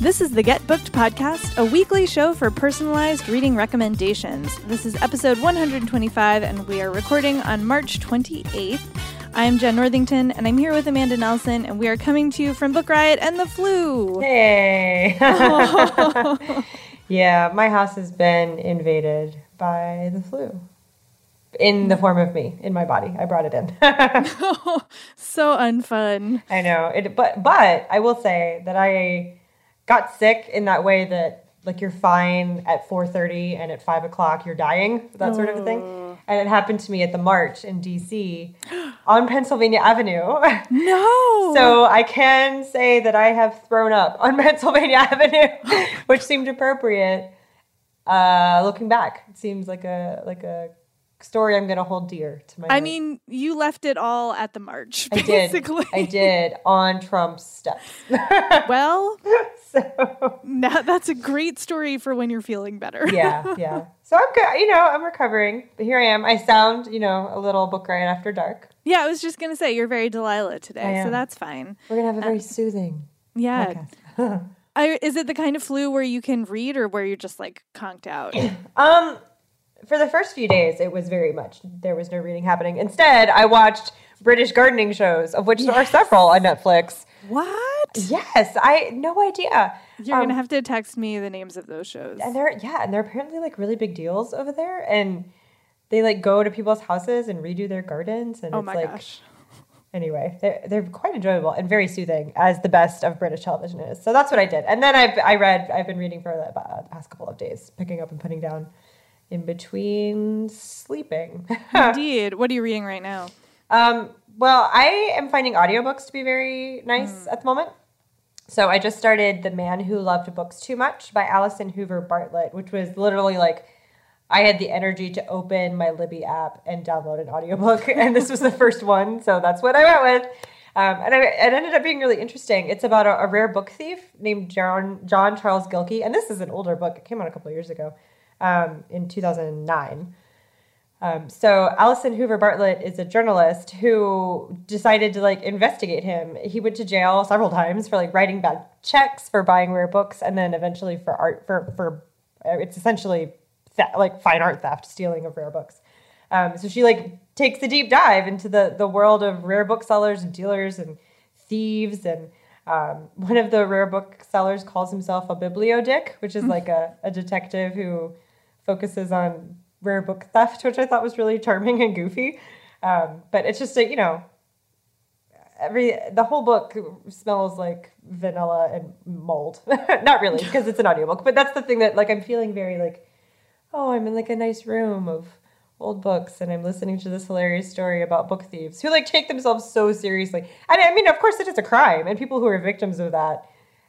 This is the Get Booked Podcast, a weekly show for personalized reading recommendations. This is episode 125, and we are recording on March 28th. I'm Jen Northington, and I'm here with Amanda Nelson, and we are coming to you from Book Riot and the Flu. Hey. yeah, my house has been invaded by the flu in the form of me in my body. I brought it in. so unfun. I know it, but but I will say that I got sick in that way that like you're fine at 4.30 and at 5 o'clock you're dying that sort of a thing. And it happened to me at the march in dc on pennsylvania avenue. No. so i can say that i have thrown up on pennsylvania avenue which seemed appropriate. Uh, looking back it seems like a like a story i'm going to hold dear to my I heart. mean, you left it all at the march, I did. I did on Trump's steps. Well, so now that's a great story for when you're feeling better. yeah, yeah. So I'm good. You know, I'm recovering. But here I am. I sound, you know, a little Book Riot after dark. Yeah, I was just going to say, you're very Delilah today, so that's fine. We're gonna have a very soothing Yeah. podcast. I, is it the kind of flu where you can read or where you're just like conked out? Um, for the first few days, it was very much there was no reading happening. Instead, I watched British gardening shows, of which there are several on Netflix. what? Yes, I no idea. You're Um, going to have to text me the names of those shows. and they're yeah, and they're apparently like really big deals over there, and they like go to people's houses and redo their gardens, and Oh it's my like gosh. anyway, they're they're quite enjoyable and very soothing, as the best of British television is. So that's what I did, and then I I read. I've been reading for uh, the past couple of days, picking up and putting down in between sleeping. Indeed. What are you reading right now? um, well, I am finding audiobooks to be very nice at the moment. So I just started The Man Who Loved Books Too Much by Allison Hoover Bartlett, which was literally like I had the energy to open my Libby app and download an audiobook, and this was the first one, so that's what I went with. Um, and I, it ended up being really interesting. It's about a, a rare book thief named John John Charles Gilkey, and this is an older book. It came out a couple of years ago, um, in two thousand nine. Um, so Allison Hoover Bartlett is a journalist who decided to like investigate him. He went to jail several times for like writing bad checks for buying rare books, and then eventually for art for for uh, it's essentially theft, like fine art theft, stealing of rare books. Um, so she like takes a deep dive into the the world of rare booksellers and dealers and thieves and. Um, one of the rare book sellers calls himself a bibliodick, which is like a, a detective who focuses on rare book theft, which I thought was really charming and goofy. Um, but it's just a, you know, every the whole book smells like vanilla and mold. Not really, because it's an audiobook, but that's the thing that like I'm feeling very like, oh, I'm in like a nice room of old books and I'm listening to this hilarious story about book thieves who like take themselves so seriously. And I mean, of course, it is a crime, and people who are victims of that,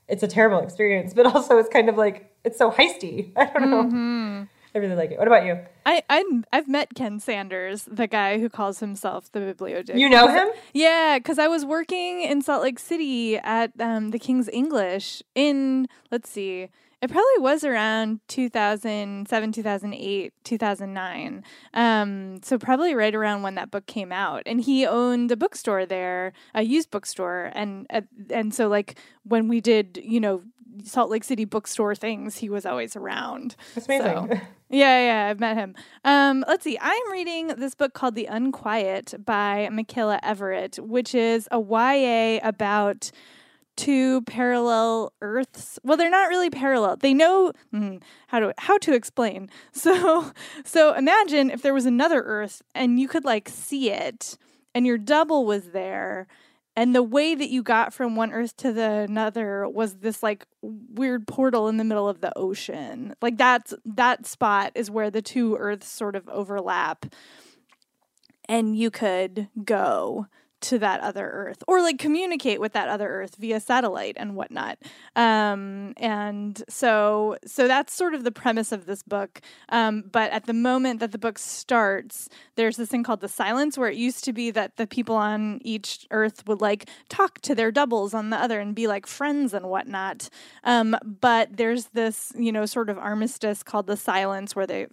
it's a terrible experience. But also, it's kind of like it's so heisty. I don't know. I really like it. What about you? I, I I've met Ken Sanders, the guy who calls himself the Bibliodick. You know him? Yeah, because I was working in Salt Lake City at um, the King's English in, let's see, it probably was around 2007, 2008, 2009. Um, so probably right around when that book came out. And he owned a bookstore there, a used bookstore. And, uh, and so, like, when we did, you know, Salt Lake City bookstore things, he was always around. That's amazing. So- yeah, yeah, I've met him. Um, let's see. I'm reading this book called The Unquiet by Mikaela Everett, which is a YA about two parallel Earths. Well, they're not really parallel. They know mm, how to how to explain. So, so imagine if there was another Earth and you could like see it, and your double was there. And the way that you got from one Earth to the another was this like weird portal in the middle of the ocean. Like that's that spot is where the two Earths sort of overlap, and you could go to that other Earth or like communicate with that other Earth via satellite and whatnot. Um, and so, so that's sort of the premise of this book. Um, but at the moment that the book starts, there's this thing called the silence, where it used to be that the people on each Earth would like talk to their doubles on the other and be like friends and whatnot. Um, but there's this, you know, sort of armistice called the silence, where the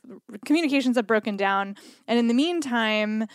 communications have broken down, and in the meantime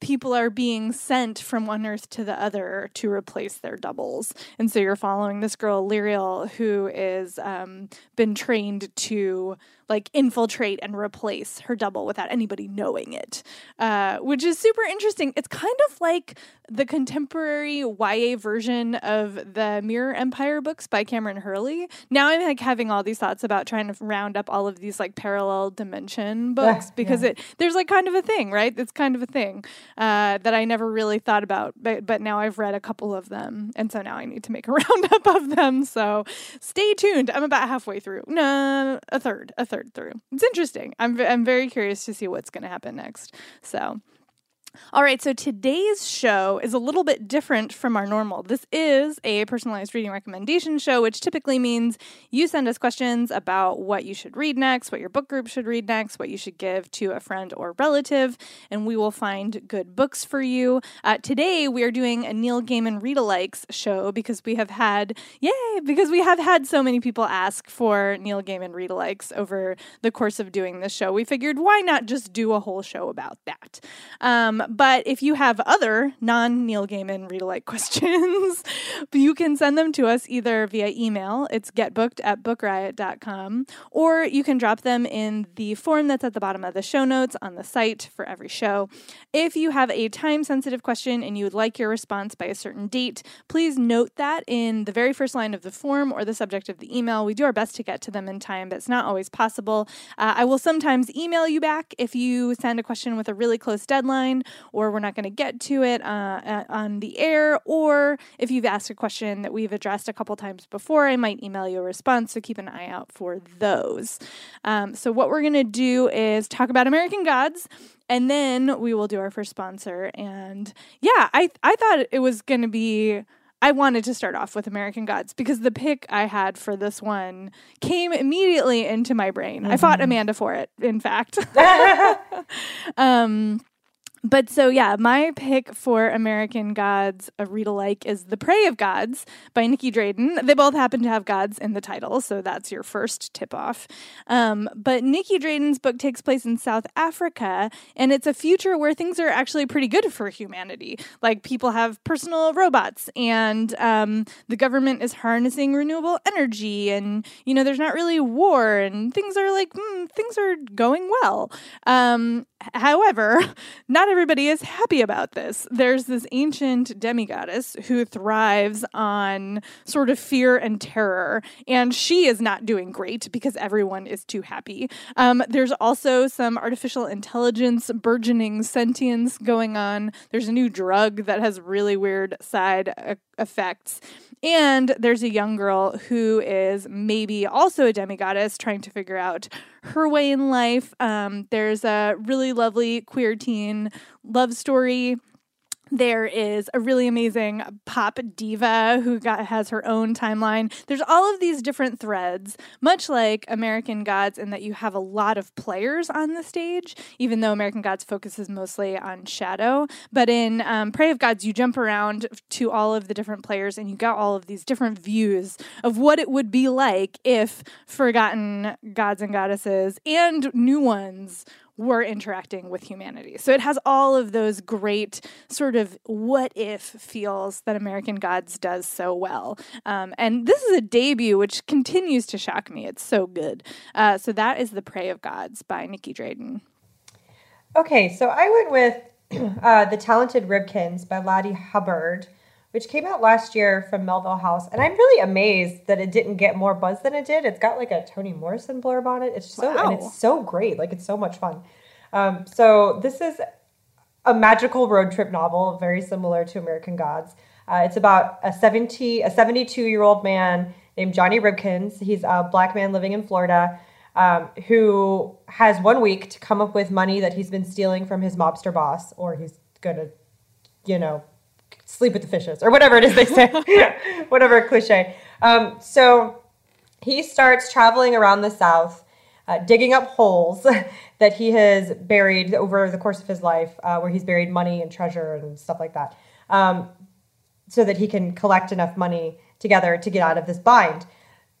people are being sent from one earth to the other to replace their doubles. And so you're following this girl lyriel who is um, been trained to like infiltrate and replace her double without anybody knowing it, uh, which is super interesting. It's kind of like the contemporary YA version of the Mirror Empire books by Kameron Hurley. Now I'm like having all these thoughts about trying to round up all of these like parallel dimension books yeah, because yeah. it there's like kind of a thing, right? It's kind of a thing uh, that I never really thought about, but but now I've read a couple of them, and so now I need to make a roundup of them. So stay tuned. I'm about halfway through. No, a third, a third through. It's interesting. I'm I'm very curious to see what's going to happen next. So, all right, so today's show is a little bit different from our normal. This is a personalized reading recommendation show, which typically means you send us questions about what you should read next, what your book group should read next, what you should give to a friend or relative, and we will find good books for you. Uh, today, we are doing a Neil Gaiman read alikes show because we have had, yay, because we have had so many people ask for Neil Gaiman read alikes over the course of doing this show. We figured why not just do a whole show about that? Um, but if you have other non Neil Gaiman read alike questions, you can send them to us either via email, it's getbooked at bookriot.com, or you can drop them in the form that's at the bottom of the show notes on the site for every show. If you have a time sensitive question and you would like your response by a certain date, please note that in the very first line of the form or the subject of the email. We do our best to get to them in time, but it's not always possible. Uh, I will sometimes email you back if you send a question with a really close deadline or we're not going to get to it uh, on the air, or if you've asked a question that we've addressed a couple times before, I might email you a response. So keep an eye out for those. Um, so, what we're going to do is talk about American Gods and then we will do our first sponsor and yeah i i thought it was going to be I wanted to start off with American Gods because the pick I had for this one came immediately into my brain. Mm-hmm. I fought mm-hmm. Amanda for it, in fact. um, but so yeah, my pick for American Gods, a read alike, is The Prey of Gods by Nicky Drayden. They both happen to have gods in the title, so that's your first tip off. Um, but Nicky Drayden's book takes place in South Africa, and it's a future where things are actually pretty good for humanity. Like people have personal robots, and um, the government is harnessing renewable energy, and you know there's not really war, and things are like mm, things are going well. Um, however, not everybody is happy about this. There's this ancient demigoddess who thrives on sort of fear and terror, and she is not doing great because everyone is too happy. Um, there's also some artificial intelligence, burgeoning sentience going on. There's a new drug that has really weird side effects. And there's a young girl who is maybe also a demigoddess trying to figure out her way in life. Um, there's a really lovely queer teen love story there is a really amazing pop diva who got, has her own timeline. There's all of these different threads, much like American Gods, in that you have a lot of players on the stage, even though American Gods focuses mostly on shadow. But in um, Prey of Gods, you jump around to all of the different players and you get all of these different views of what it would be like if forgotten gods and goddesses and new ones were interacting with humanity. So it has all of those great sort of what if feels that American Gods does so well. Um, and this is a debut which continues to shock me. It's so good. Uh, so that is The Prey of Gods by Nicky Drayden. Okay, so I went with uh, The Talented Ribkins by Ladee Hubbard which came out last year from Melville House. And I'm really amazed that it didn't get more buzz than it did. It's got like a Toni Morrison blurb on it. It's so wow. and it's so great. Like it's so much fun. Um, so this is a magical road trip novel, very similar to American Gods. Uh, it's about a 70 a 72 year old man named Johnny Ribkins. He's a black man living in Florida. Um, who has one week to come up with money that he's been stealing from his mobster boss, or he's gonna, you know, sleep with the fishes or whatever it is they say, whatever cliche. Um, so he starts traveling around the South, uh, digging up holes that he has buried over the course of his life, uh, where he's buried money and treasure and stuff like that, um, so that he can collect enough money together to get out of this bind.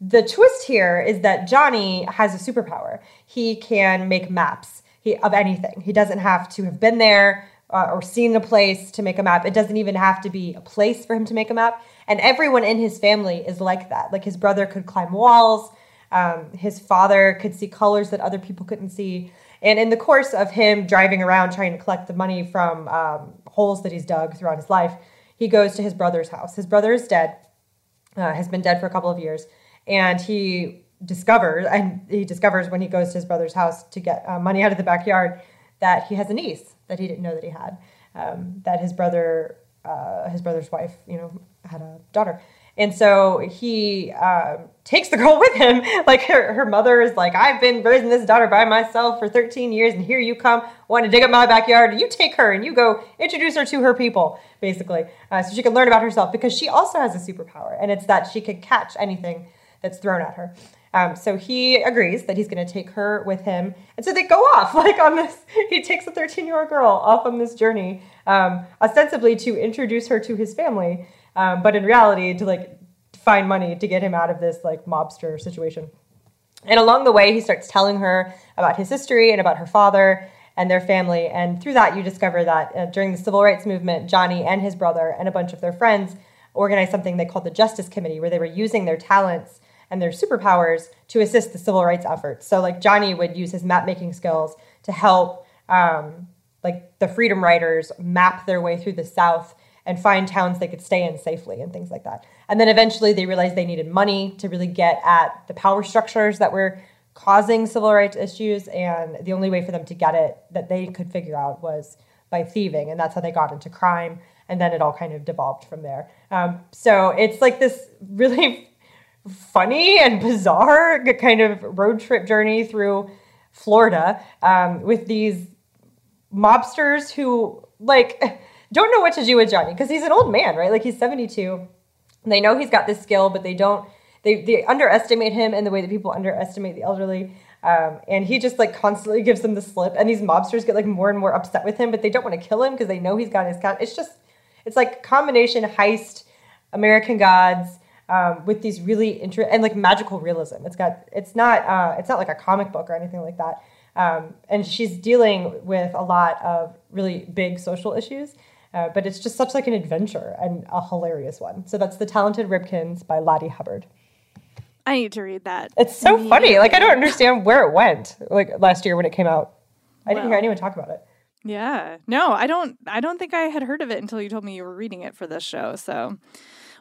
The twist here is that Johnny has a superpower. He can make maps he, of anything. He doesn't have to have been there uh, or seen a place to make a map. It doesn't even have to be a place for him to make a map. And everyone in his family is like that. Like his brother could climb walls, um, his father could see colors that other people couldn't see. And in the course of him driving around trying to collect the money from um, holes that he's dug throughout his life, he goes to his brother's house. His brother is dead, uh, has been dead for a couple of years, and he discovers, and he discovers when he goes to his brother's house to get uh, money out of the backyard, that he has a niece that he didn't know that he had. Um, that his brother, uh, his brother's wife, you know, had a daughter. And so he uh, takes the girl with him. Like her, her mother is like, I've been raising this daughter by myself for 13 years, and here you come, want to dig up my backyard. You take her and you go introduce her to her people, basically, uh, so she can learn about herself because she also has a superpower, and it's that she can catch anything that's thrown at her. Um, so he agrees that he's going to take her with him, and so they go off like on this. He takes a 13 year old girl off on this journey, um, ostensibly to introduce her to his family, um, but in reality to like find money to get him out of this like mobster situation. And along the way, he starts telling her about his history and about her father and their family. And through that, you discover that uh, during the civil rights movement, Johnny and his brother and a bunch of their friends organized something they called the Justice Committee, where they were using their talents and their superpowers to assist the civil rights efforts. So, like Johnny would use his map making skills to help, um, like the freedom riders map their way through the South and find towns they could stay in safely and things like that. And then eventually they realized they needed money to really get at the power structures that were causing civil rights issues. And the only way for them to get it that they could figure out was by thieving. And that's how they got into crime. And then it all kind of devolved from there. Um, so it's like this really funny and bizarre kind of road trip journey through Florida um, with these mobsters who, like, don't know what to do with Johnny because he's an old man, right? Like, he's 72. They know he's got this skill, but they don't, they, they underestimate him in the way that people underestimate the elderly. Um, and he just like constantly gives them the slip. And these mobsters get like more and more upset with him, but they don't want to kill him because they know he's got his cat. It's just, it's like combination heist, American Gods, um, with these really interesting and like magical realism. It's got it's not uh, it's not like a comic book or anything like that. Um, and she's dealing with a lot of really big social issues. Uh, but it's just such like an adventure and a hilarious one. So that's The Talented Ribkins by Ladee Hubbard. I need to read that. It's so funny. Like I don't understand where it went. Like last year when it came out, I well, didn't hear anyone talk about it. Yeah, no, I don't. I don't think I had heard of it until you told me you were reading it for this show. So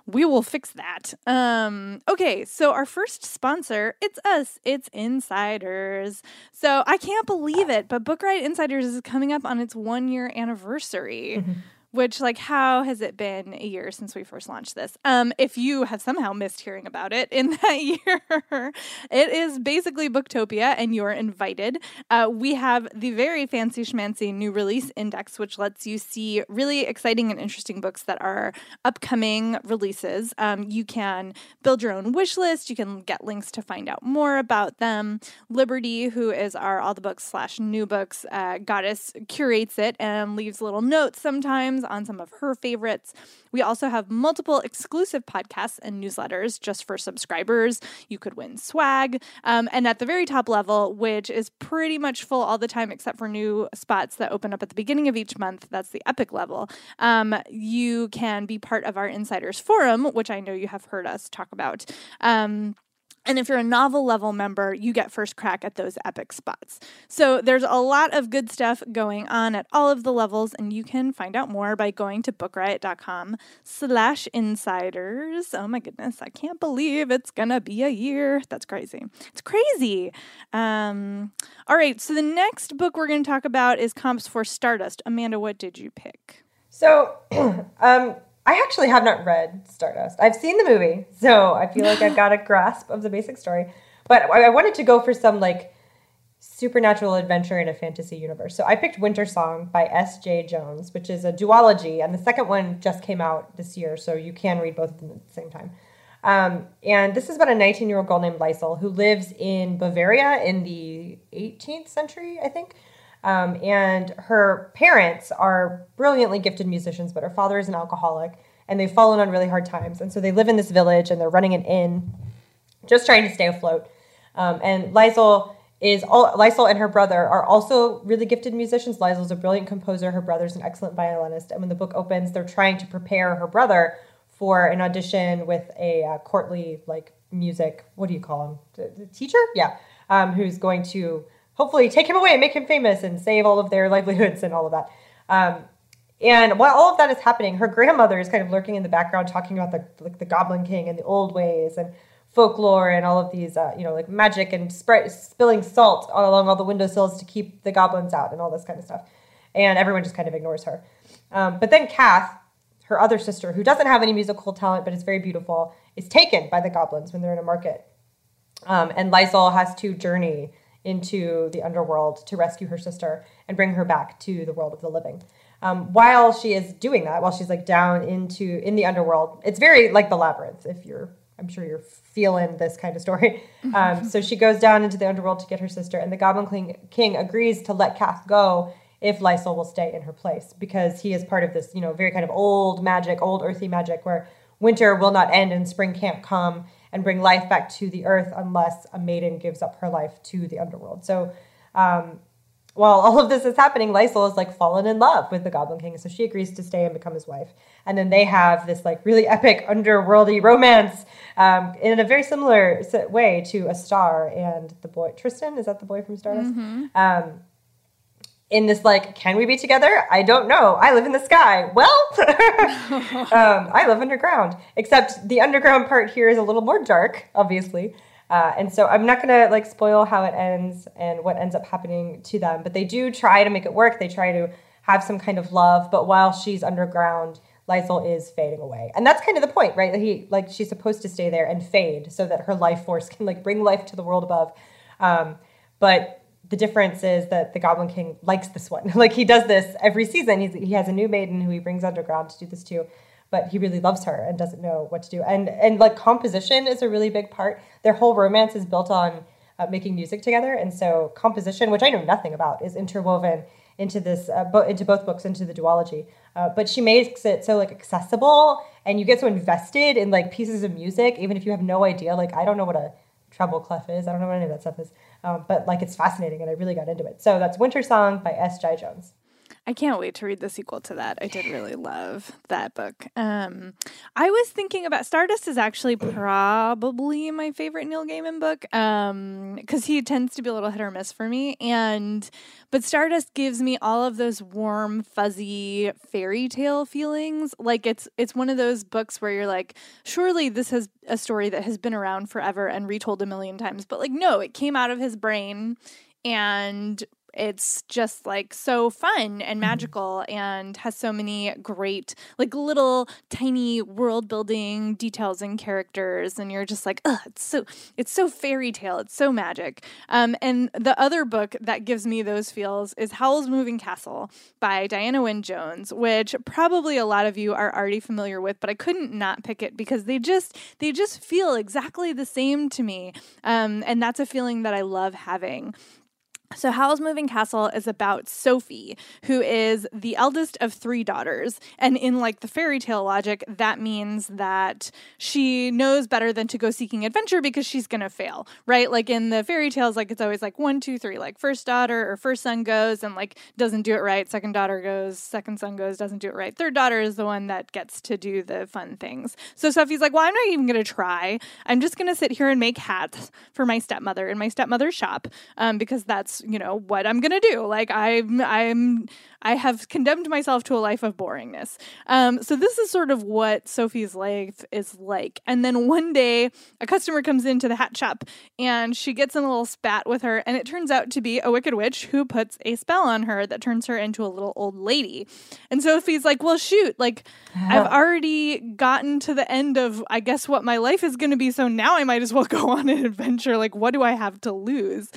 we will fix that. Um, okay, so our first sponsor, it's us, it's Insiders. So I can't believe it, but Book Riot Insiders is coming up on its one year anniversary. Mm-hmm which like how has it been a year since we first launched this? Um if you have somehow missed hearing about it in that year it is basically booktopia and you're invited. Uh, we have the very fancy schmancy new release index which lets you see really exciting and interesting books that are upcoming releases. Um, you can build your own wish list. You can get links to find out more about them. Liberty who is our all the books slash new books uh, goddess curates it and leaves little notes sometimes on some of her favorites. We also have multiple exclusive podcasts and newsletters just for subscribers. You could win swag. Um, and at the very top level, which is pretty much full all the time except for new spots that open up at the beginning of each month, that's the epic level. Um, you can be part of our Insiders Forum, which I know you have heard us talk about. Um, and if you're a novel level member, you get first crack at those epic spots. So there's a lot of good stuff going on at all of the levels, and you can find out more by going to bookriot.com slash insiders. Oh my goodness, I can't believe it's gonna be a year. That's crazy. It's crazy. Um, all right, so the next book we're gonna talk about is Comps for Stardust. Amanda, what did you pick? So um I actually have not read Stardust. I've seen the movie, so I feel like I've got a grasp of the basic story. But I wanted to go for some like supernatural adventure in a fantasy universe. So I picked Winter Song by S. Jae-Jones, which is a duology, and the second one just came out this year, so you can read both of them at the same time. Um, and this is about a 19 year old girl named Liesl who lives in Bavaria in the 18th century, I think. Um, and her parents are brilliantly gifted musicians, but her father is an alcoholic and they've fallen on really hard times. And so they live in this village and they're running an inn, just trying to stay afloat. Um, and Liesl is all and her brother are also really gifted musicians. Liesl's a brilliant composer. Her brother's an excellent violinist. And when the book opens, they're trying to prepare her brother for an audition with a uh, courtly like music. What do you call him? The, the teacher? Yeah, um, who's going to hopefully take him away and make him famous and save all of their livelihoods and all of that. Um, and while all of that is happening, her grandmother is kind of lurking in the background, talking about the like the Goblin King and the old ways and folklore and all of these, uh, you know, like magic and spilling salt all along all the windowsills to keep the goblins out and all this kind of stuff. And everyone just kind of ignores her. Um, but then Kath, her other sister, who doesn't have any musical talent but is very beautiful, is taken by the goblins when they're in a market. Um, and Liesl has to journey into the underworld to rescue her sister and bring her back to the world of the living. Um, while she is doing that, while she's like down into in the underworld, it's very like the labyrinth. If you're, I'm sure you're feeling this kind of story. Um, so she goes down into the underworld to get her sister, and the Goblin King, King agrees to let Kath go if Liesl will stay in her place because he is part of this, you know, very kind of old magic, old earthy magic where winter will not end and spring can't come and bring life back to the earth unless a maiden gives up her life to the underworld. So, um, while all of this is happening, Liesl is like fallen in love with the Goblin King, so she agrees to stay and become his wife. And then they have this like really epic underworldy romance um, in a very similar way to a star and the boy Tristan. Is that the boy from Stardust? Mm-hmm. Um, in this like can we be together? I don't know. I live in the sky. Well um, i live underground. Except the underground part here is a little more dark obviously. Uh, and so i'm not gonna like spoil how it ends and what ends up happening to them. But they do try to make it work. They try to have some kind of love. But while she's underground Liesl is fading away. And that's kind of the point, right? He like she's supposed to stay there and fade so that her life force can like bring life to the world above. Um, but the difference is that the Goblin King likes this one. like he does this every season. He's, he has a new maiden who he brings underground to do this too, but he really loves her and doesn't know what to do. And and like composition is a really big part. Their whole romance is built on uh, making music together, and so composition, which I know nothing about, is interwoven into this uh, bo- into both books into the duology. Uh, but she makes it so like accessible, and you get so invested in like pieces of music, even if you have no idea. Like I don't know what a treble clef is. I don't know what any of that stuff is. Um, but like it's fascinating and I really got into it. So that's Winter Song by S. Jae-Jones. I can't wait to read the sequel to that. I did really love that book. Um, I was thinking about Stardust is actually probably my favorite Neil Gaiman book because um, he tends to be a little hit or miss for me. And but Stardust gives me all of those warm, fuzzy fairy tale feelings. Like it's it's one of those books where you're like, surely this has a story that has been around forever and retold a million times. But like, no, it came out of his brain and it's just like so fun and mm-hmm. magical and has so many great like little tiny world building details and characters and you're just like oh it's so it's so fairy tale it's so magic. Um, and the other book that gives me those feels is howl's moving castle by diana wynne jones which probably a lot of you are already familiar with but i couldn't not pick it because they just they just feel exactly the same to me. Um, and that's a feeling that i love having so, Howl's Moving Castle is about Sophie, who is the eldest of three daughters. And in like the fairy tale logic, that means that she knows better than to go seeking adventure because she's going to fail, right? Like in the fairy tales, like it's always like one, two, three, like first daughter or first son goes and like doesn't do it right. Second daughter goes, second son goes, doesn't do it right. Third daughter is the one that gets to do the fun things. So, Sophie's like, well, I'm not even going to try. I'm just going to sit here and make hats for my stepmother in my stepmother's shop um, because that's you know what I'm gonna do. Like I'm I'm I have condemned myself to a life of boringness. Um, so this is sort of what Sophie's life is like. And then one day a customer comes into the hat shop and she gets in a little spat with her, and it turns out to be a wicked witch who puts a spell on her that turns her into a little old lady. And Sophie's like, Well shoot, like I've already gotten to the end of I guess what my life is gonna be, so now I might as well go on an adventure. Like, what do I have to lose?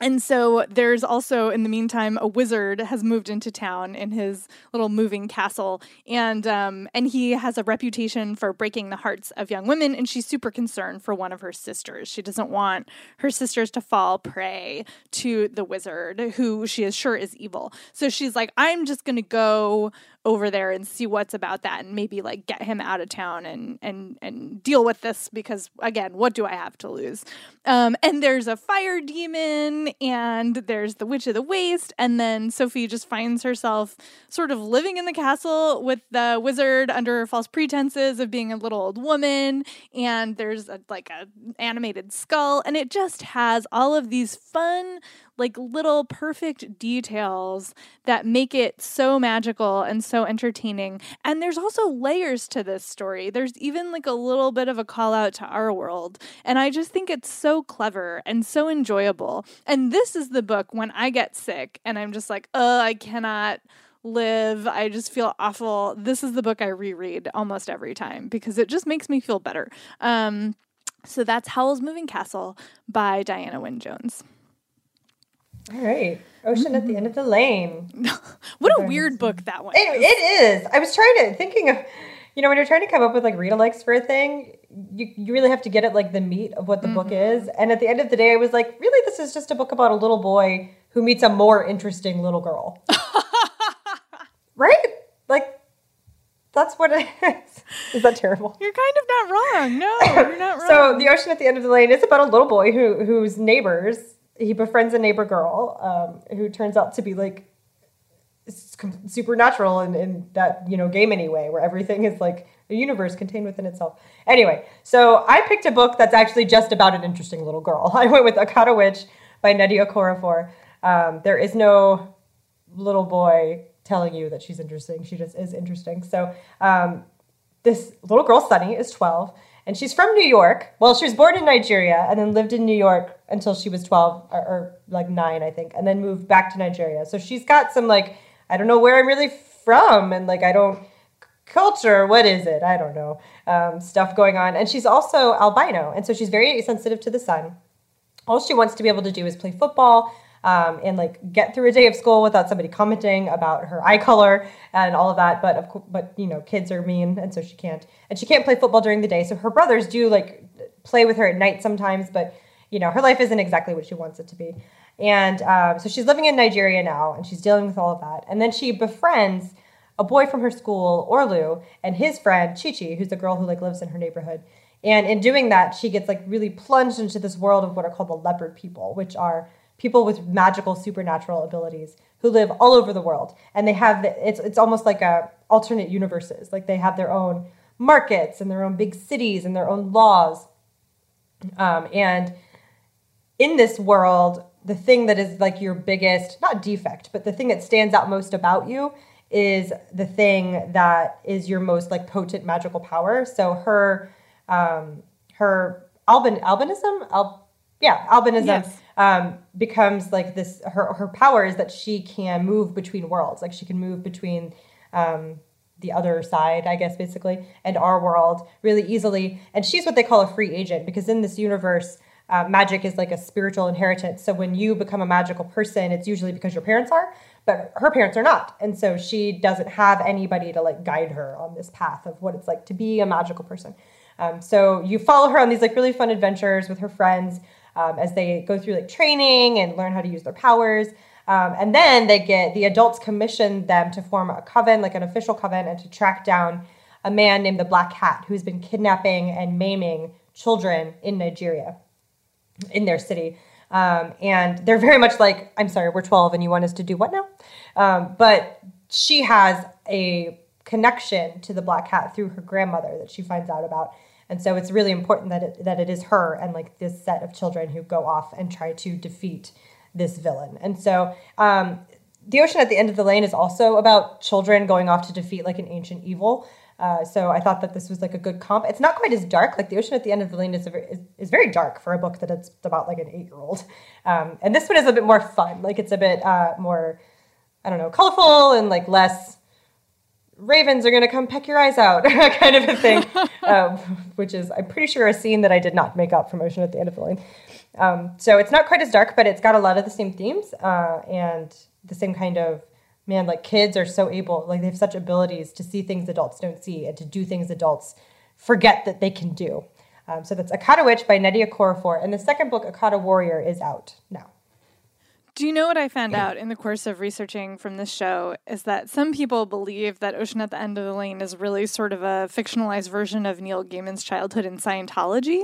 And so there's also, in the meantime, a wizard has moved into town in his little moving castle, and um, and he has a reputation for breaking the hearts of young women. And she's super concerned for one of her sisters. She doesn't want her sisters to fall prey to the wizard, who she is sure is evil. So she's like, I'm just gonna go over there and see what's about that and maybe like get him out of town and and and deal with this because again what do i have to lose? Um, and there's a fire demon and there's the witch of the waste. And then sophie just finds herself sort of living in the castle with the wizard under false pretenses of being a little old woman. And there's a, like a animated skull. And it just has all of these fun like little perfect details that make it so magical and so entertaining. And there's also layers to this story. There's even like a little bit of a call out to our world. And I just think it's so clever and so enjoyable. And this is the book when I get sick and I'm just like, oh, I cannot live. I just feel awful. This is the book I reread almost every time because it just makes me feel better. Um, so that's Howl's Moving Castle by Diana Wynne Jones. All right. Ocean at the end of the lane. what a weird book that one. It, it is. I was trying to thinking of, you know, when you're trying to come up with like read alikes for a thing, you, you really have to get at like the meat of what the mm-hmm. book is. And at the end of the day, I was like, really, this is just a book about a little boy who meets a more interesting little girl. right? Like, that's what it is. Is that terrible? You're kind of not wrong. No, you're not wrong. so the ocean at the end of the lane is about a little boy who whose neighbors he befriends a neighbor girl um, who turns out to be like supernatural in, in that you know game anyway where everything is like a universe contained within itself. Anyway so i picked a book that's actually just about an interesting little girl. I went with akata witch by nnedi okorafor. Um, there is no little boy telling you that she's interesting. She just is interesting. So um, this little girl sunny is 12 and she's from New York. Well, she was born in Nigeria and then lived in New York until she was 12 or, or, like nine, I think, and then moved back to Nigeria. So she's got some like, I don't know where I'm really from and like, I don't, culture, what is it? I don't know, um, stuff going on. And she's also albino. And so she's very sensitive to the sun. All she wants to be able to do is play football um, and like get through a day of school without somebody commenting about her eye color and all of that. But of course, but you know, kids are mean, and so she can't, and she can't play football during the day. So her brothers do like play with her at night sometimes, but you know, her life isn't exactly what she wants it to be. And um, so she's living in Nigeria now, and she's dealing with all of that. And then she befriends a boy from her school, Orlu, and his friend Chichi, who's a girl who like lives in her neighborhood. And in doing that, she gets like really plunged into this world of what are called the leopard people, which are people with magical supernatural abilities who live all over the world. And they have it's it's almost like a alternate universes. Like they have their own markets and their own big cities and their own laws. Um, and in this world the thing that is like your biggest not defect but the thing that stands out most about you is the thing that is your most like potent magical power. So her um, her albin albinism? Al- yeah albinism. Yes um, becomes like this her her power is that she can move between worlds. Like she can move between um, the other side i guess basically and our world really easily. And she's what they call a free agent because in this universe uh, magic is like a spiritual inheritance. So when you become a magical person it's usually because your parents are but her parents are not. And so she doesn't have anybody to like guide her on this path of what it's like to be a magical person. Um, so you follow her on these like really fun adventures with her friends um, as they go through like training and learn how to use their powers. Um, and then they get the adults commission them to form a coven, like an official coven, and to track down a man named the Black Cat who's been kidnapping and maiming children in Nigeria, in their city. Um, and they're very much like, I'm sorry, we're 12 and you want us to do what now? Um, but she has a connection to the Black Cat through her grandmother that she finds out about. And so it's really important that it, that it is her and like this set of children who go off and try to defeat this villain. And so um, the ocean at the end of the lane is also about children going off to defeat like an ancient evil. Uh, so I thought that this was like a good comp. It's not quite as dark. Like the ocean at the end of the lane is, very, is, is very dark for a book that it's about like an eight year old. Um, and this one is a bit more fun. Like it's a bit uh, more, I don't know, colorful and like less ravens are going to come peck your eyes out, kind of a thing, um, which is, I'm pretty sure, a scene that I did not make up from Ocean at the End of the Lane. Um, so it's not quite as dark, but it's got a lot of the same themes uh, and the same kind of man, like kids are so able, like they have such abilities to see things adults don't see and to do things adults forget that they can do. Um, so that's Akata Witch by Nnedi Okorafor. And the second book, Akata Warrior, is out now. Do you know what I found out in the course of researching from this show is that some people believe that Ocean at the End of the Lane is really sort of a fictionalized version of Neil Gaiman's childhood in Scientology.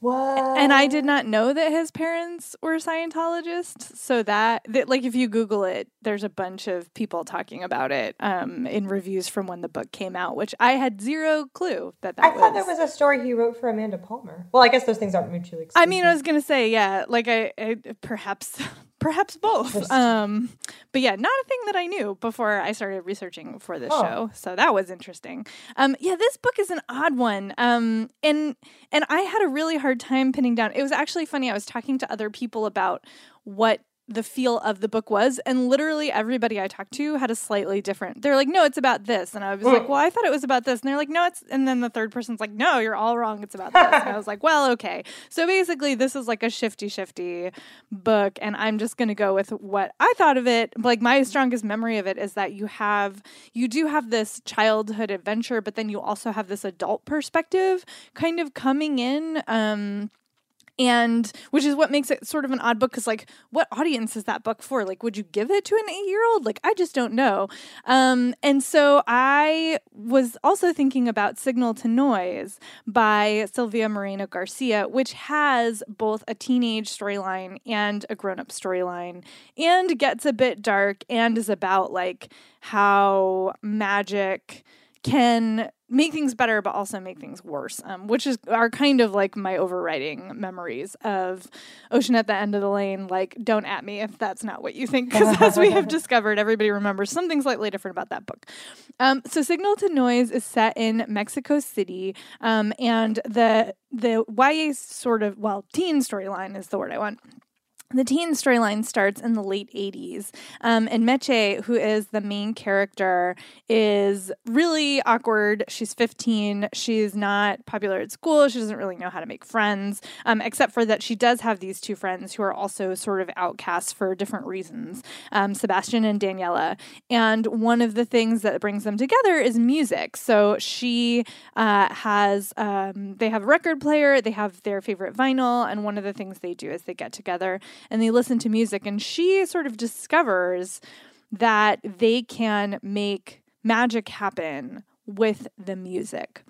What? And I did not know that his parents were Scientologists. So that, that like, if you Google it, there's a bunch of people talking about it um, in reviews from when the book came out, which I had zero clue that that I was. thought that was a story he wrote for Amanda Palmer. Well, I guess those things aren't mutually exclusive. I mean, I was gonna say, yeah, like I, I perhaps, perhaps both. Um, but yeah, not a thing that I knew before I started researching for this Oh. show. So that was interesting. Um, yeah, this book is an odd one. Um, and and I had a really hard time pinning down. It was actually funny. I was talking to other people about what the feel of the book was and literally everybody i talked to had a slightly different they're like no it's about this and i was like well i thought it was about this and they're like no it's and then the third person's like no you're all wrong it's about this and i was like well okay. So basically this is like a shifty shifty book and i'm just going to go with what i thought of it. Like my strongest memory of it is that you have you do have this childhood adventure but then you also have this adult perspective kind of coming in um and which is what makes it sort of an odd book because like what audience is that book for? Like would you give it to an eight year old like i just don't know. Um, and so i was also thinking about signal to noise by silvia moreno garcia which has both a teenage storyline and a grown-up storyline and gets a bit dark and is about like how magic can make things better but also make things worse um, which is are kind of like my overriding memories of ocean at the end of the lane like don't at me if that's not what you think because as we have discovered. Everybody remembers something slightly different about that book. Um, so signal to noise is set in mexico city um, and the the ya sort of well teen storyline is the word i want the teen storyline starts in the late 80s. Um, and Meche, who is the main character, is really awkward. She's 15. She's not popular at school. She doesn't really know how to make friends, um, except for that she does have these two friends who are also sort of outcasts for different reasons um, Sebastian and Daniela. And one of the things that brings them together is music. So she uh, has, um, they have a record player, they have their favorite vinyl, and one of the things they do is they get together and they listen to music. And she sort of discovers that they can make magic happen with the music.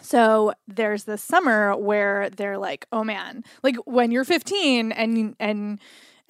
So there's this summer where they're like, "Oh man, like when you're 15 and and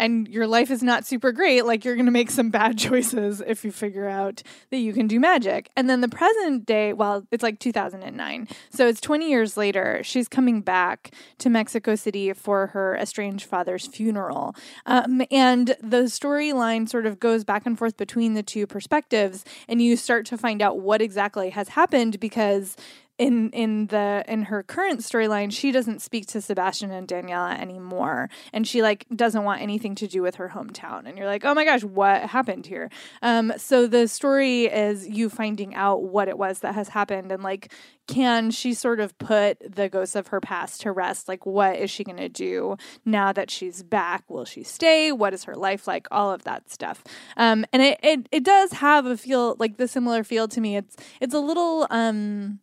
and your life is not super great, like you're going to make some bad choices if you figure out that you can do magic." And then the present day, well, it's like 2009. So it's 20 years later, she's coming back to Mexico City for her estranged father's funeral. Um, and the storyline sort of goes back and forth between the two perspectives and you start to find out what exactly has happened because in in the in her current storyline she doesn't speak to Sebastian and Daniela anymore. And she like doesn't want anything to do with her hometown. And you're like oh my gosh what happened here? Um so the story is you finding out what it was that has happened. And like can she sort of put the ghosts of her past to rest? Like what is she going to do now that she's back? Will she stay? What is her life like? All of that stuff. Um and it it, it does have a feel like the similar feel to me. It's it's a little um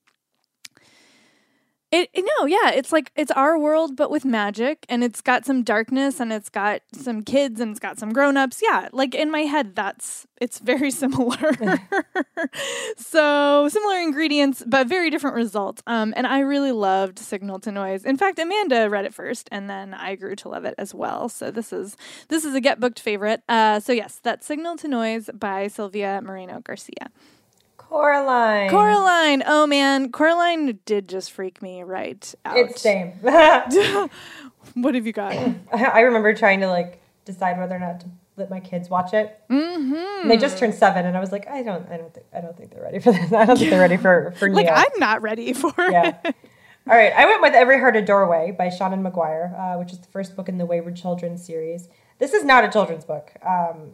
it, no, yeah, it's like it's our world but with magic and it's got some darkness and it's got some kids and it's got some grown-ups. Yeah, like in my head that's it's very similar. so, similar ingredients but very different results. Um and I really loved Signal to Noise. In fact, Amanda read it first and then I grew to love it as well. So this is this is a get booked favorite. Uh so yes, that's Signal to Noise by Silvia Moreno Garcia. Coraline. Coraline. Oh man, Coraline did just freak me right out. It's same. what have you got? I remember trying to like decide whether or not to let my kids watch it. Mm-hmm. they just turned seven, and I was like, I don't, I don't think, I don't think they're ready for this. I don't think they're ready for for like I'm not ready for yeah. it. All right, I went with Every Heart a Doorway by Seanan McGuire, uh, which is the first book in the Wayward Children series. This is not a children's book. Um,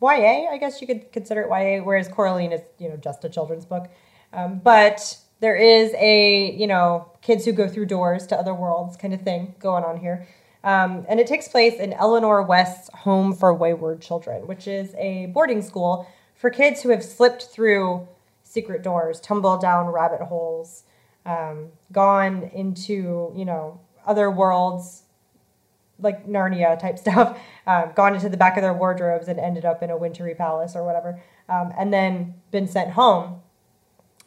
YA, I guess you could consider it YA, whereas Coraline is, you know, just a children's book. Um, but there is a, you know, kids who go through doors to other worlds kind of thing going on here. Um, and it takes place in Eleanor West's Home for Wayward Children, which is a boarding school for kids who have slipped through secret doors, tumbled down rabbit holes, um, gone into, you know, other worlds like Narnia type stuff, uh, gone into the back of their wardrobes and ended up in a wintry palace or whatever, um, and then been sent home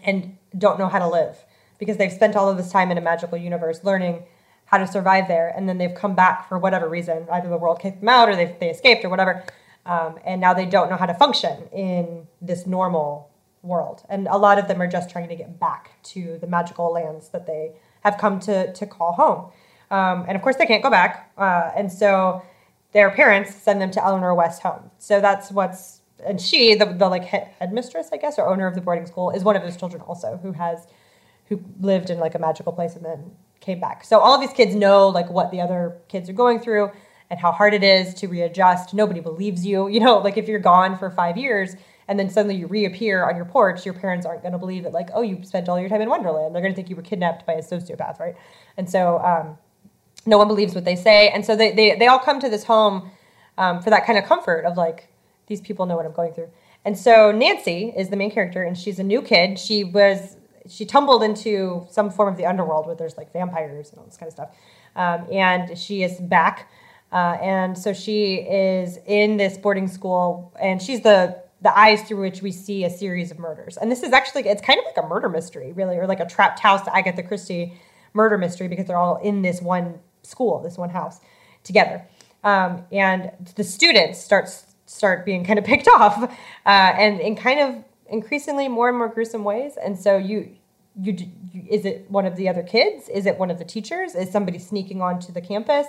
and don't know how to live because they've spent all of this time in a magical universe learning how to survive there, and then they've come back for whatever reason, either the world kicked them out or they they escaped or whatever, um, and now they don't know how to function in this normal world, and a lot of them are just trying to get back to the magical lands that they have come to to call home. Um, and of course, they can't go back. Uh, and so their parents send them to Eleanor West home. So that's what's, and she, the, the like head, headmistress, I guess, or owner of the boarding school, is one of those children also who has, who lived in like a magical place and then came back. So all of these kids know like what the other kids are going through and how hard it is to readjust. Nobody believes you. You know, like if you're gone for five years and then suddenly you reappear on your porch, your parents aren't going to believe it. Like, oh, you spent all your time in Wonderland. They're going to think you were kidnapped by a sociopath, right? And so, um, no one believes what they say. And so they, they, they all come to this home um, for that kind of comfort of like these people know what i'm going through. And so nancy is the main character and she's a new kid. She was she tumbled into some form of the underworld where there's like vampires and all this kind of stuff. Um, and she is back uh, and so she is in this boarding school and she's the the eyes through which we see a series of murders. And this is actually it's kind of like a murder mystery really or like a trapped house agatha christie murder mystery because they're all in this one school, this one house, together. Um, and the students start start being kind of picked off, uh, and in kind of increasingly more and more gruesome ways. And so you, you, you, is it one of the other kids? Is it one of the teachers? Is somebody sneaking onto the campus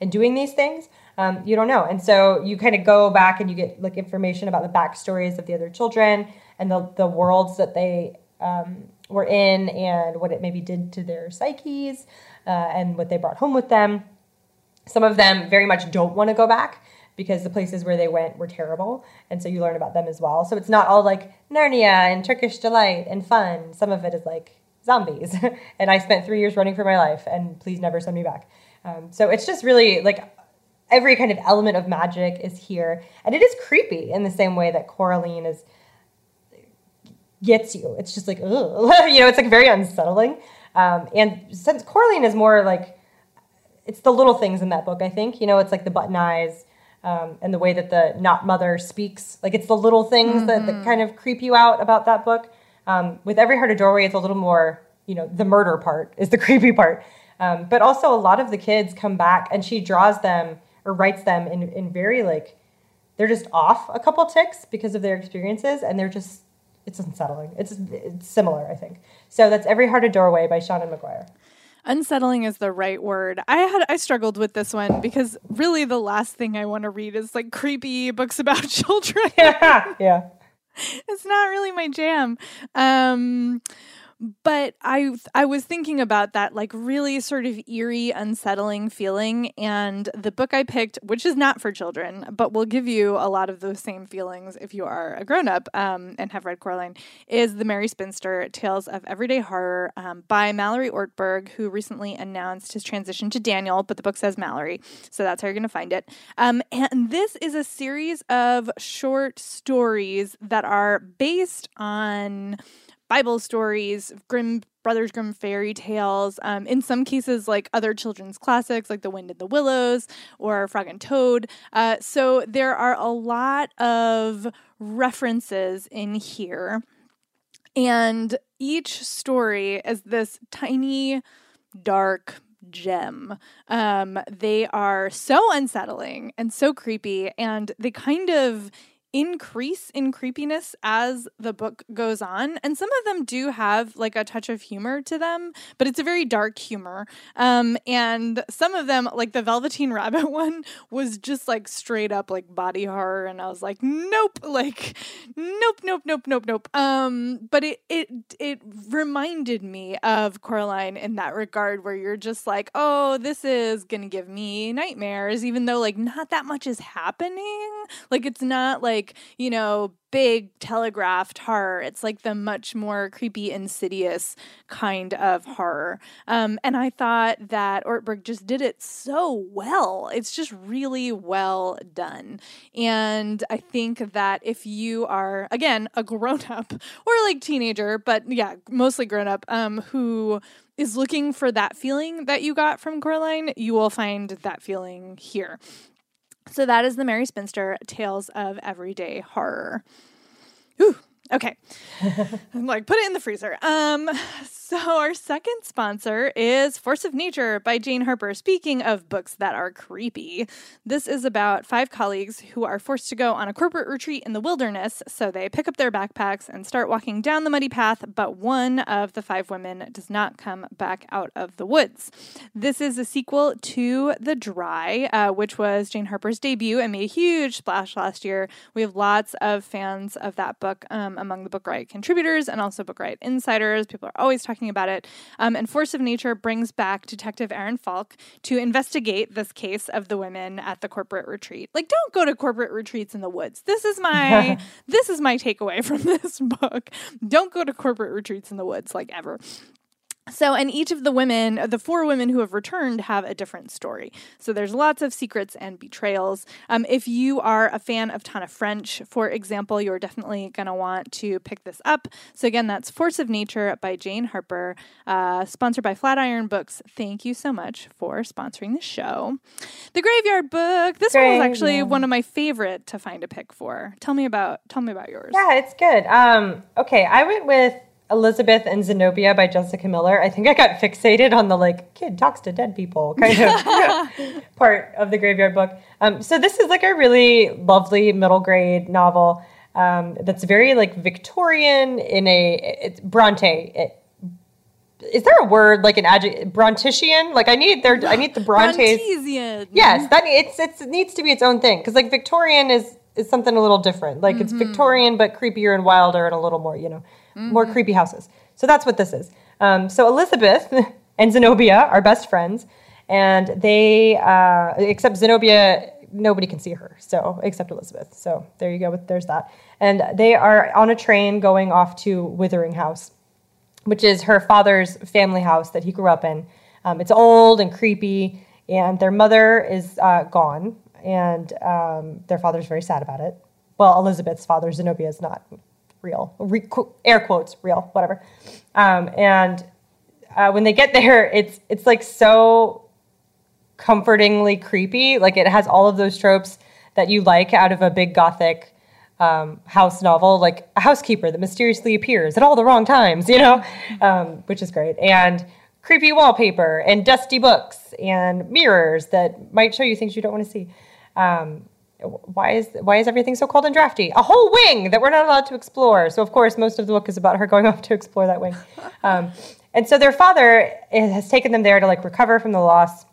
and doing these things? Um, you don't know. And so you kind of go back and you get like information about the backstories of the other children and the the worlds that they um, were in and what it maybe did to their psyches uh, and what they brought home with them. Some of them very much don't want to go back because the places where they went were terrible. And so you learn about them as well. So it's not all like Narnia and Turkish delight and fun. Some of it is like zombies. and I spent three years running for my life, and please never send me back. Um, so it's just really like every kind of element of magic is here. And it is creepy in the same way that Coraline is gets you. It's just like, ugh. you know, it's like very unsettling. Um, and since Coraline is more like, it's the little things in that book, I think. You know, it's like the button eyes um, and the way that the not mother speaks. Like it's the little things mm-hmm. that, that, mm-hmm. kind of creep you out about that book. Um, with Every Heart a Doorway, it's a little more, you know, the murder part is the creepy part. Um, but also, a lot of the kids come back and she draws them or writes them in, in very like, they're just off a couple ticks because of their experiences and they're just it's unsettling. It's it's similar, I think. So that's Every Heart a Doorway by Seanan McGuire. Unsettling is the right word. I had I struggled with this one because really the last thing I want to read is like creepy books about children. yeah. Yeah. It's not really my jam. Um but I I was thinking about that like really sort of eerie, unsettling feeling, and the book I picked, which is not for children, but will give you a lot of those same feelings if you are a grown up um, and have read Coraline, is The Merry Spinster: Tales of Everyday Horror um, by Mallory Ortberg, who recently announced his transition to Daniel, but the book says Mallory, so that's how you're going to find it. Um, and this is a series of short stories that are based on Bible stories, Grimm Brothers Grimm fairy tales. Um, in some cases, like other children's classics, like The Wind in the Willows or Frog and Toad. Uh, so there are a lot of references in here, and each story is this tiny, dark gem. Um, they are so unsettling and so creepy, and they kind of increase in creepiness as the book goes on. And some of them do have like a touch of humor to them, but it's a very dark humor. Um, and some of them, like the Velveteen Rabbit one, was just like straight up like body horror. And I was like, nope, like, nope, nope, nope, nope, nope. Um, but it it it reminded me of Coraline in that regard, where you're just like, oh, this is gonna give me nightmares, even though like not that much is happening. Like it's not like like, you know, big telegraphed horror. It's like the much more creepy, insidious kind of horror. Um, and I thought that Ortberg just did it so well. It's just really well done. And I think that if you are, again, a grown up or like teenager, but yeah, mostly grown up, um, who is looking for that feeling that you got from Coraline, you will find that feeling here. So that is the Merry Spinster Tales of Everyday Horror. Ooh, okay. I'm like, put it in the freezer. Um, so our second sponsor is Force of Nature by Jane Harper. Speaking of books that are creepy, this is about five colleagues who are forced to go on a corporate retreat in the wilderness. So they pick up their backpacks and start walking down the muddy path, but one of the five women does not come back out of the woods. This is a sequel to The Dry, uh, which was Jane Harper's debut and made a huge splash last year. We have lots of fans of that book um, among the Book Riot contributors and also Book Riot insiders. People are always talking about it. Um, and Force of Nature brings back Detective Aaron Falk to investigate this case of the women at the corporate retreat. Like, don't go to corporate retreats in the woods. This is my this is my takeaway from this book. Don't go to corporate retreats in the woods, like ever. So, and each of the women, the four women who have returned, have a different story. So, there's lots of secrets and betrayals. Um, if you are a fan of Tana French, for example, you're definitely going to want to pick this up. So, again, that's Force of Nature by Jane Harper, uh, sponsored by Flatiron Books. Thank you so much for sponsoring the show. The Graveyard Book. This Great, one was actually one of my favorite to find a pick for. Tell me about tell me about yours. Yeah, it's good. Um, okay, I went with Elizabeth and Zenobia by Jessica Miller. I think I got fixated on the like kid talks to dead people kind of part of the graveyard book. Um, so this is like a really lovely middle grade novel um, that's very like Victorian in a it's Bronte. It, is there a word like an adjective Brontician? Like I need there I need the Brontes. Brontesian. Yes, that it's, it's it needs to be its own thing because like Victorian is is something a little different. Like mm-hmm. it's Victorian but creepier and wilder and a little more you know mm-hmm. more creepy houses. So that's what this is. Um, so Elizabeth and Zenobia are best friends, and they, uh, except Zenobia, nobody can see her, so except Elizabeth. So there you go. With There's that. And they are on a train going off to Witheringe House, which is her father's family house that he grew up in. Um, it's old and creepy, and their mother is uh, gone, and um, their father's very sad about it. Well, Elizabeth's father, Zenobia, is not real, Re- air quotes, real, whatever. Um, and uh, when they get there, it's it's like so comfortingly creepy. Like it has all of those tropes that you like out of a big gothic um, house novel, like a housekeeper that mysteriously appears at all the wrong times, you know, um, which is great. And creepy wallpaper and dusty books and mirrors that might show you things you don't want to see. Um, why is why is everything so cold and drafty? A whole wing that we're not allowed to explore. So of course, most of the book is about her going off to explore that wing. Um, and so their father has taken them there to like recover from the loss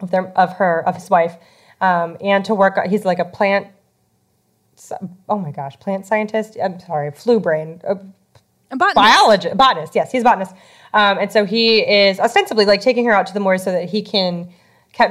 of their of her of his wife, um, and to work. He's like a plant. Oh my gosh, plant scientist. I'm sorry, flu brain. Uh, a botanist. Biologist, botanist. Yes, he's a botanist. Um, and so he is ostensibly like taking her out to the moors so that he can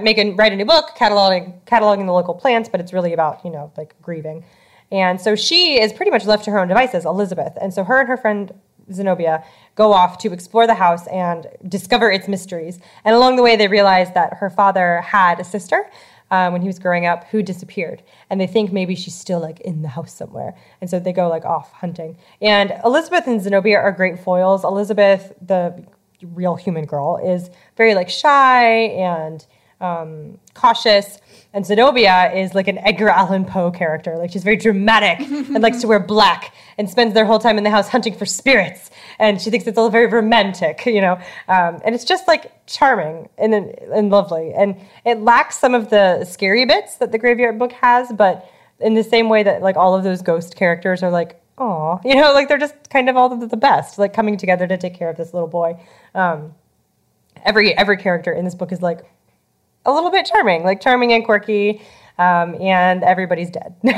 make a, write a new book cataloging cataloging the local plants, but it's really about you know like grieving. And so she is pretty much left to her own devices, Elizabeth. And so her and her friend Zenobia go off to explore the house and discover its mysteries. And along the way, they realize that her father had a sister um, when he was growing up who disappeared, and they think maybe she's still like in the house somewhere. And so they go like off hunting. And Elizabeth and Zenobia are great foils. Elizabeth, the real human girl, is very like shy and um, cautious. And Zenobia is like an Edgar Allan Poe character. Like she's very dramatic and likes to wear black and spends their whole time in the house hunting for spirits. And she thinks it's all very romantic, you know. Um, and it's just like charming and, and lovely. And it lacks some of the scary bits that the Graveyard Book has, but in the same way that like all of those ghost characters are like, oh, you know, like they're just kind of all the, the best, like coming together to take care of this little boy. Um, every every character in this book is like a little bit charming, like charming and quirky. Um, and everybody's dead. well,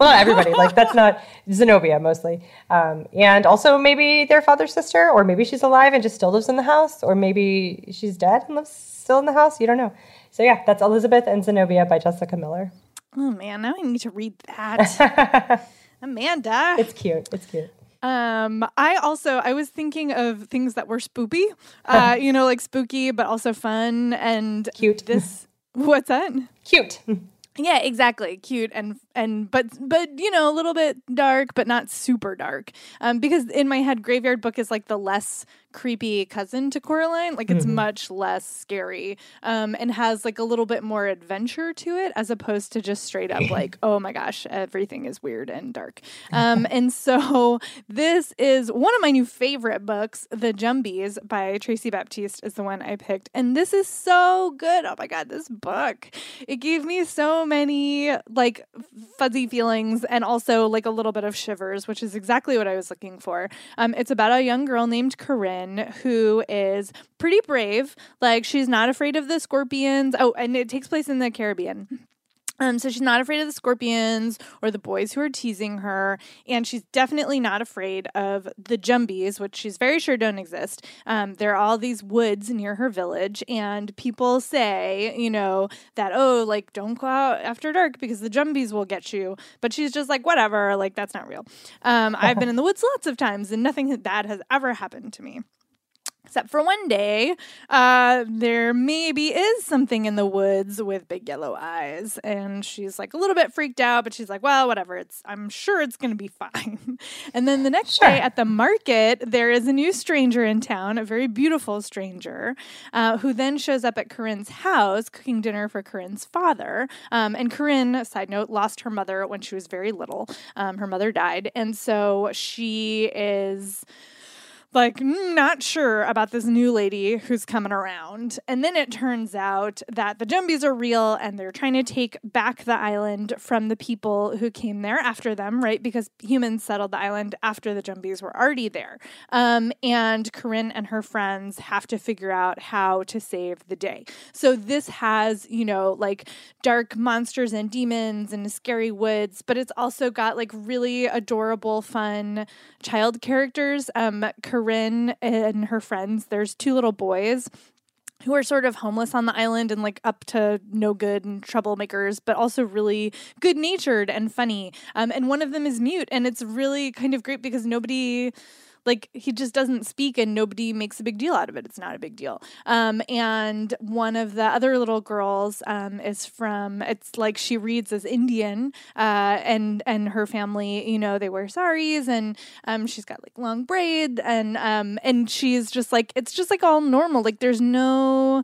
not everybody. like that's not Zenobia mostly. Um, and also maybe their father's sister, or maybe she's alive and just still lives in the house, or maybe she's dead and lives still in the house. You don't know. So yeah, that's Elizabeth and Zenobia by Jessica Miller. Oh man, now I need to read that. Amanda. It's cute. It's cute. Um, I also I was thinking of things that were spoopy, uh, you know, like spooky but also fun and Cute. This what's that? Cute. Yeah, exactly. Cute and and but but you know a little bit dark, but not super dark. Um, because in my head, Graveyard Book is like the less creepy cousin to Coraline. Like it's much less scary, um, and has like a little bit more adventure to it as opposed to just straight up like, oh my gosh, everything is weird and dark. Um, and so this is one of my new favorite books, The Jumbies by Tracey Baptiste is the one I picked, and this is so good. Oh my god, this book! It gave me so many like fuzzy feelings and also like a little bit of shivers, which is exactly what I was looking for. Um, it's about a young girl named Corinne who is pretty brave. Like she's not afraid of the scorpions. Oh, and it takes place in the Caribbean. Um, so she's not afraid of the scorpions or the boys who are teasing her, and she's definitely not afraid of the jumbies, which she's very sure don't exist. Um, there are all these woods near her village, and people say, you know, that oh, like don't go out after dark because the jumbies will get you. But she's just like, whatever, like that's not real. Um, I've been in the woods lots of times, and nothing bad has ever happened to me. Except for one day, uh, there maybe is something in the woods with big yellow eyes, and she's like a little bit freaked out, but she's like, "Well, whatever. It's I'm sure it's gonna be fine." and then the next Sure. day at the market, there is a new stranger in town, a very beautiful stranger, uh, who then shows up at Corinne's house cooking dinner for Corinne's father. Um, and Corinne, side note, lost her mother when she was very little. Um, her mother died, and so she is like mm, not sure about this new lady who's coming around. And then it turns out that the Jumbies are real and they're trying to take back the island from the people who came there after them, right? Because humans settled the island after the Jumbies were already there. Um, and Corinne and her friends have to figure out how to save the day. So this has, you know, like dark monsters and demons and scary woods, but it's also got like really adorable, fun child characters. Um, Corinne and her friends, there's two little boys who are sort of homeless on the island and like up to no good and troublemakers, but also really good natured and funny. Um, and one of them is mute, and it's really kind of great because nobody. Like he just doesn't speak and nobody makes a big deal out of it. It's not a big deal. Um, and one of the other little girls um, is from. It's like she reads as Indian, uh, and and her family, you know, they wear saris, and um, she's got like long braids, and um, and she's just like it's just like all normal. Like there's no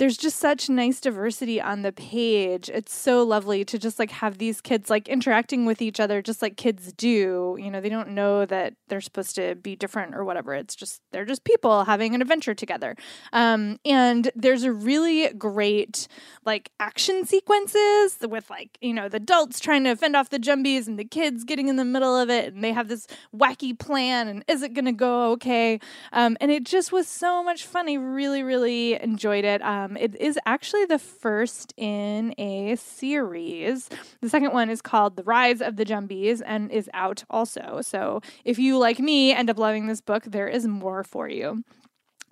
there's just such nice diversity on the page. It's so lovely to just like have these kids like interacting with each other just like kids do. You know, they don't know that they're supposed to be different or whatever. It's just they're just people having an adventure together. Um, and there's a really great like action sequences with like, you know, the adults trying to fend off the jumbies and the kids getting in the middle of it and they have this wacky plan and is it gonna go okay? Um, and it just was so much fun. I really, really enjoyed it. Um, Um, it is actually the first in a series. The second one is called The Rise of the Jumbies and is out also. So if you, like me, end up loving this book, there is more for you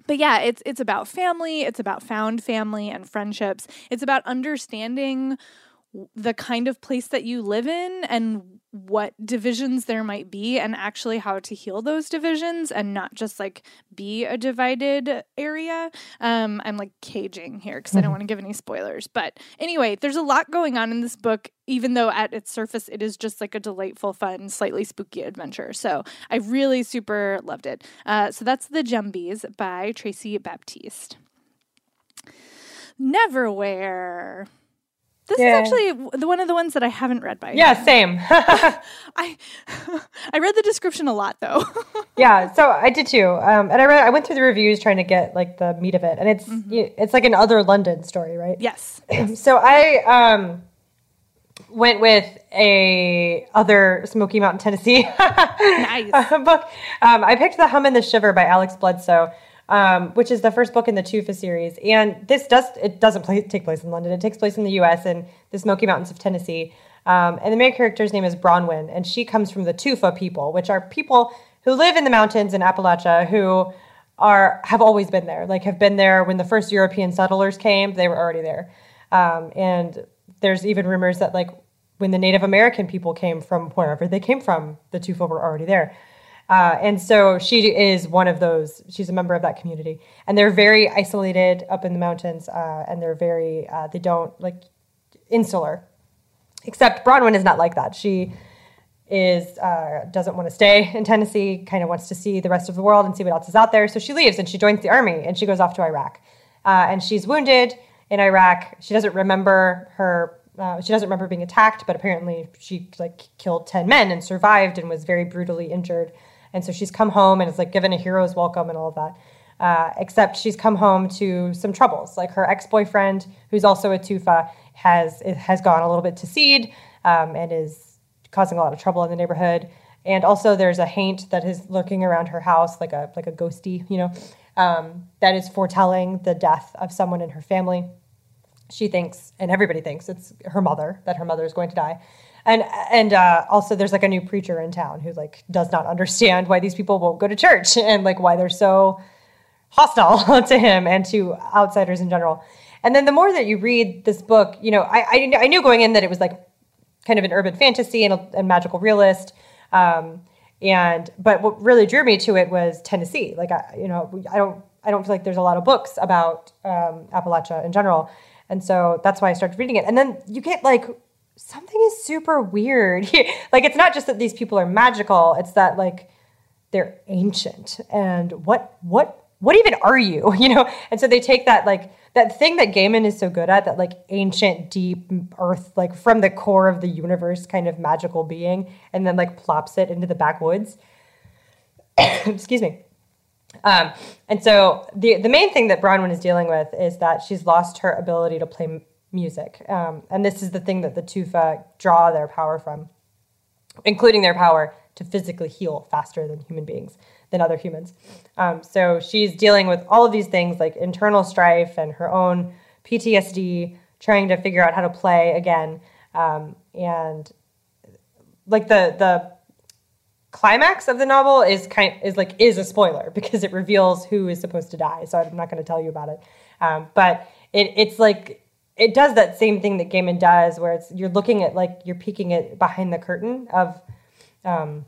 but yeah, it's it's about family, it's about found family and friendships. It's about understanding the kind of place that you live in and what divisions there might be and actually how to heal those divisions and not just like be a divided area. Um, I'm like caging here because I don't want to give any spoilers. But anyway, there's a lot going on in this book, even though at its surface it is just like a delightful, fun, slightly spooky adventure. So I really super loved it. Uh, so that's The Jumbies by Tracey Baptiste. Neverwhere. This Yeah. is actually the one of the ones that I haven't read by. Yeah, same. I I read the description a lot though. yeah, so I did too. Um, and I read, I went through the reviews trying to get like the meat of it, and it's y- it's like an other London story, right? yes. So I um went with a other Smoky Mountain, Tennessee Nice. book. Um, I picked The Hum and the Shiver by Alex Bledsoe, um, which is the first book in the Tufa series. And this does it doesn't play, take place in London. It takes place in the U.S. in the Smoky Mountains of Tennessee. Um, and the main character's name is Bronwyn, and she comes from the Tufa people, which are people who live in the mountains in Appalachia who are have always been there. Like have been there when the first European settlers came. They were already there. Um, and there's even rumors that like when the Native American people came from wherever they came from, the Tufa were already there. Uh, and so she is one of those. She's a member of that community, and they're very isolated up in the mountains, uh, and they're very uh, they don't like insular. Except Bronwyn is not like that. She is uh, doesn't want to stay in Tennessee. Kind of wants to see the rest of the world and see what else is out there. So she leaves and she joins the army and she goes off to Iraq, uh, and she's wounded in Iraq. She doesn't remember her. Uh, she doesn't remember being attacked, but apparently she like killed ten men and survived and was very brutally injured. And so she's come home and is like given a hero's welcome and all of that. Uh, except she's come home to some troubles. Like her ex-boyfriend, who's also a Tufa, has has gone a little bit to seed um, and is causing a lot of trouble in the neighborhood. And also, there's a haint that is lurking around her house, like a like a ghosty, you know, um, that is foretelling the death of someone in her family. She thinks, and everybody thinks, it's her mother that her mother is going to die and and uh, also there's like a new preacher in town who like does not understand why these people won't go to church and like why they're so hostile to him and to outsiders in general. And then the more that you read this book, you know, I I, I knew going in that it was like kind of an urban fantasy and a and magical realist. Um, and but what really drew me to it was Tennessee. Like I, you know, I don't I don't feel like there's a lot of books about um, Appalachia in general, and so that's why I started reading it. And then you get like something is super weird. like it's not just that these people are magical, it's that like they're ancient. And what what what even are you? You know? And so they take that like that thing that Gaiman is so good at, that like ancient, deep earth, like from the core of the universe kind of magical being, and then like plops it into the backwoods. Excuse me. Um, and so the the main thing that Bronwyn is dealing with is that she's lost her ability to play music. Um, and this is the thing that the Tufa draw their power from, including their power to physically heal faster than human beings, than other humans. Um, so she's dealing with all of these things like internal strife and her own PTSD, trying to figure out how to play again. Um, and like the the climax of the novel is kind is like is a spoiler because it reveals who is supposed to die. So I'm not going to tell you about it. Um, but it, it's like it does that same thing that Gaiman does, where it's you're looking at like you're peeking it behind the curtain of, um,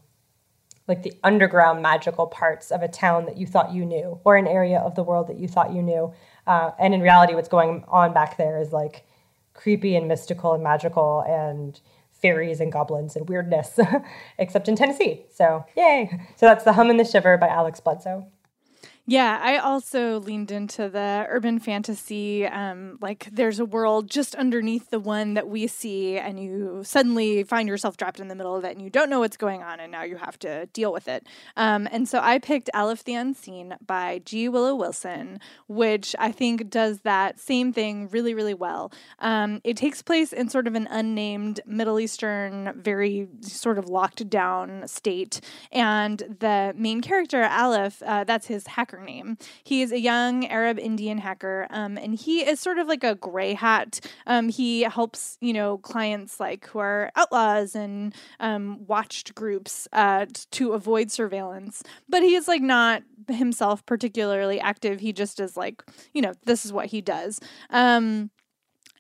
like the underground magical parts of a town that you thought you knew, or an area of the world that you thought you knew, uh, and in reality, what's going on back there is like creepy and mystical and magical and fairies and goblins and weirdness, except in Tennessee. So yay! So that's the Hum and the Shiver by Alex Bledsoe. Yeah, I also leaned into the urban fantasy. Um, like there's a world just underneath the one that we see, and you suddenly find yourself trapped in the middle of it, and you don't know what's going on, and now you have to deal with it. Um, and so I picked Alif the Unseen by G. Willow Wilson, which I think does that same thing really, really well. Um, it takes place in sort of an unnamed Middle Eastern, very sort of locked down state, and the main character Aleph, uh, that's his hacker name. He is a young Arab Indian hacker, um, and he is sort of like a gray hat. Um, he helps, you know, clients like who are outlaws and um, watched groups uh, to avoid surveillance. But he is like not himself particularly active. He just is like, you know, this is what he does. Um,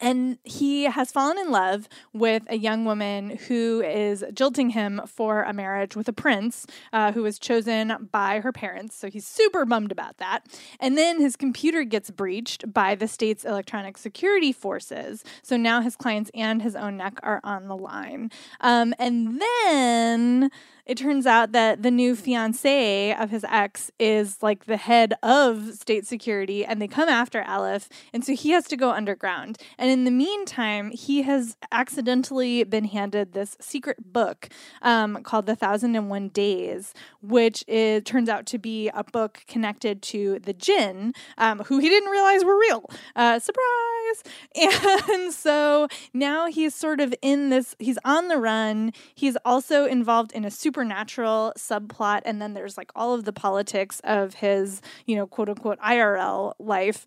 and he has fallen in love with a young woman who is jilting him for a marriage with a prince uh, who was chosen by her parents. So he's super bummed about that. And then his computer gets breached by the state's electronic security forces. So now his clients and his own neck are on the line. Um, and then it turns out that the new fiance of his ex is like the head of state security and they come after Alif. And so he has to go underground. And in the meantime, he has accidentally been handed this secret book um, called The Thousand and One Days, which is, turns out to be a book connected to the jinn, um, who he didn't realize were real. Uh, surprise! And so now he's sort of in this, he's on the run. He's also involved in a super supernatural subplot and then there's like all of the politics of his, you know, quote unquote IRL life.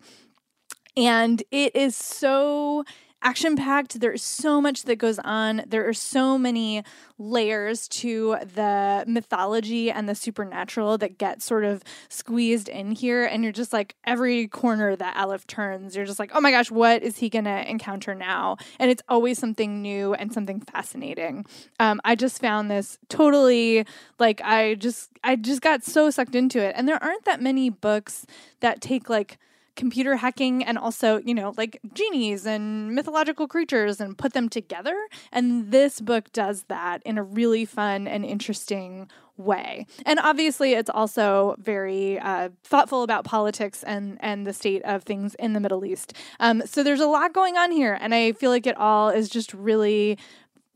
And it is so action packed. There is so much that goes on. There are so many layers to the mythology and the supernatural that get sort of squeezed in here. And you're just like, every corner that Alif turns, you're just like, oh my gosh, what is he going to encounter now? And it's always something new and something fascinating. Um, I just found this totally like, I just, I just got so sucked into it. And there aren't that many books that take like, computer hacking and also, you know, like genies and mythological creatures and put them together. And this book does that in a really fun and interesting way. And obviously, it's also very uh, thoughtful about politics and and the state of things in the Middle East. Um, so there's a lot going on here, and I feel like it all is just really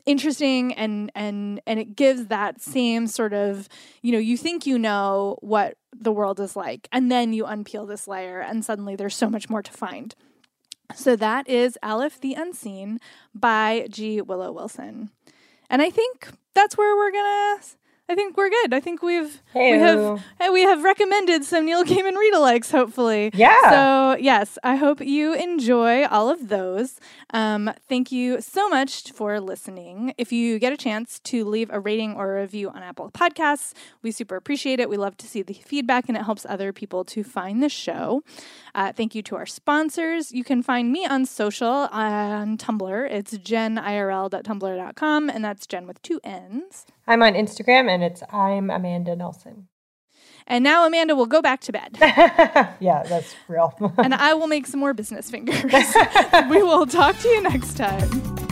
interesting and and and it gives that same sort of you know you think you know what the world is like and then you unpeel this layer and suddenly there's so much more to find. So that is alif the unseen by g. Willow wilson. And i think that's where we're gonna I think we're good. I think we've Hey-o. we have we have recommended some Neil Gaiman read alikes, hopefully. Yeah. So yes, I hope you enjoy all of those. Um, thank you so much for listening. If you get a chance to leave a rating or a review on Apple Podcasts, we super appreciate it. We love to see the feedback, and it helps other people to find the show. Uh, thank you to our sponsors. You can find me on social on Tumblr. It's jennirl.tumblr.com, and that's Jen with two N's. I'm on Instagram and it's I'm Amanda Nelson. And now Amanda will go back to bed. yeah, that's real. and I will make some more business fingers. we will talk to you next time.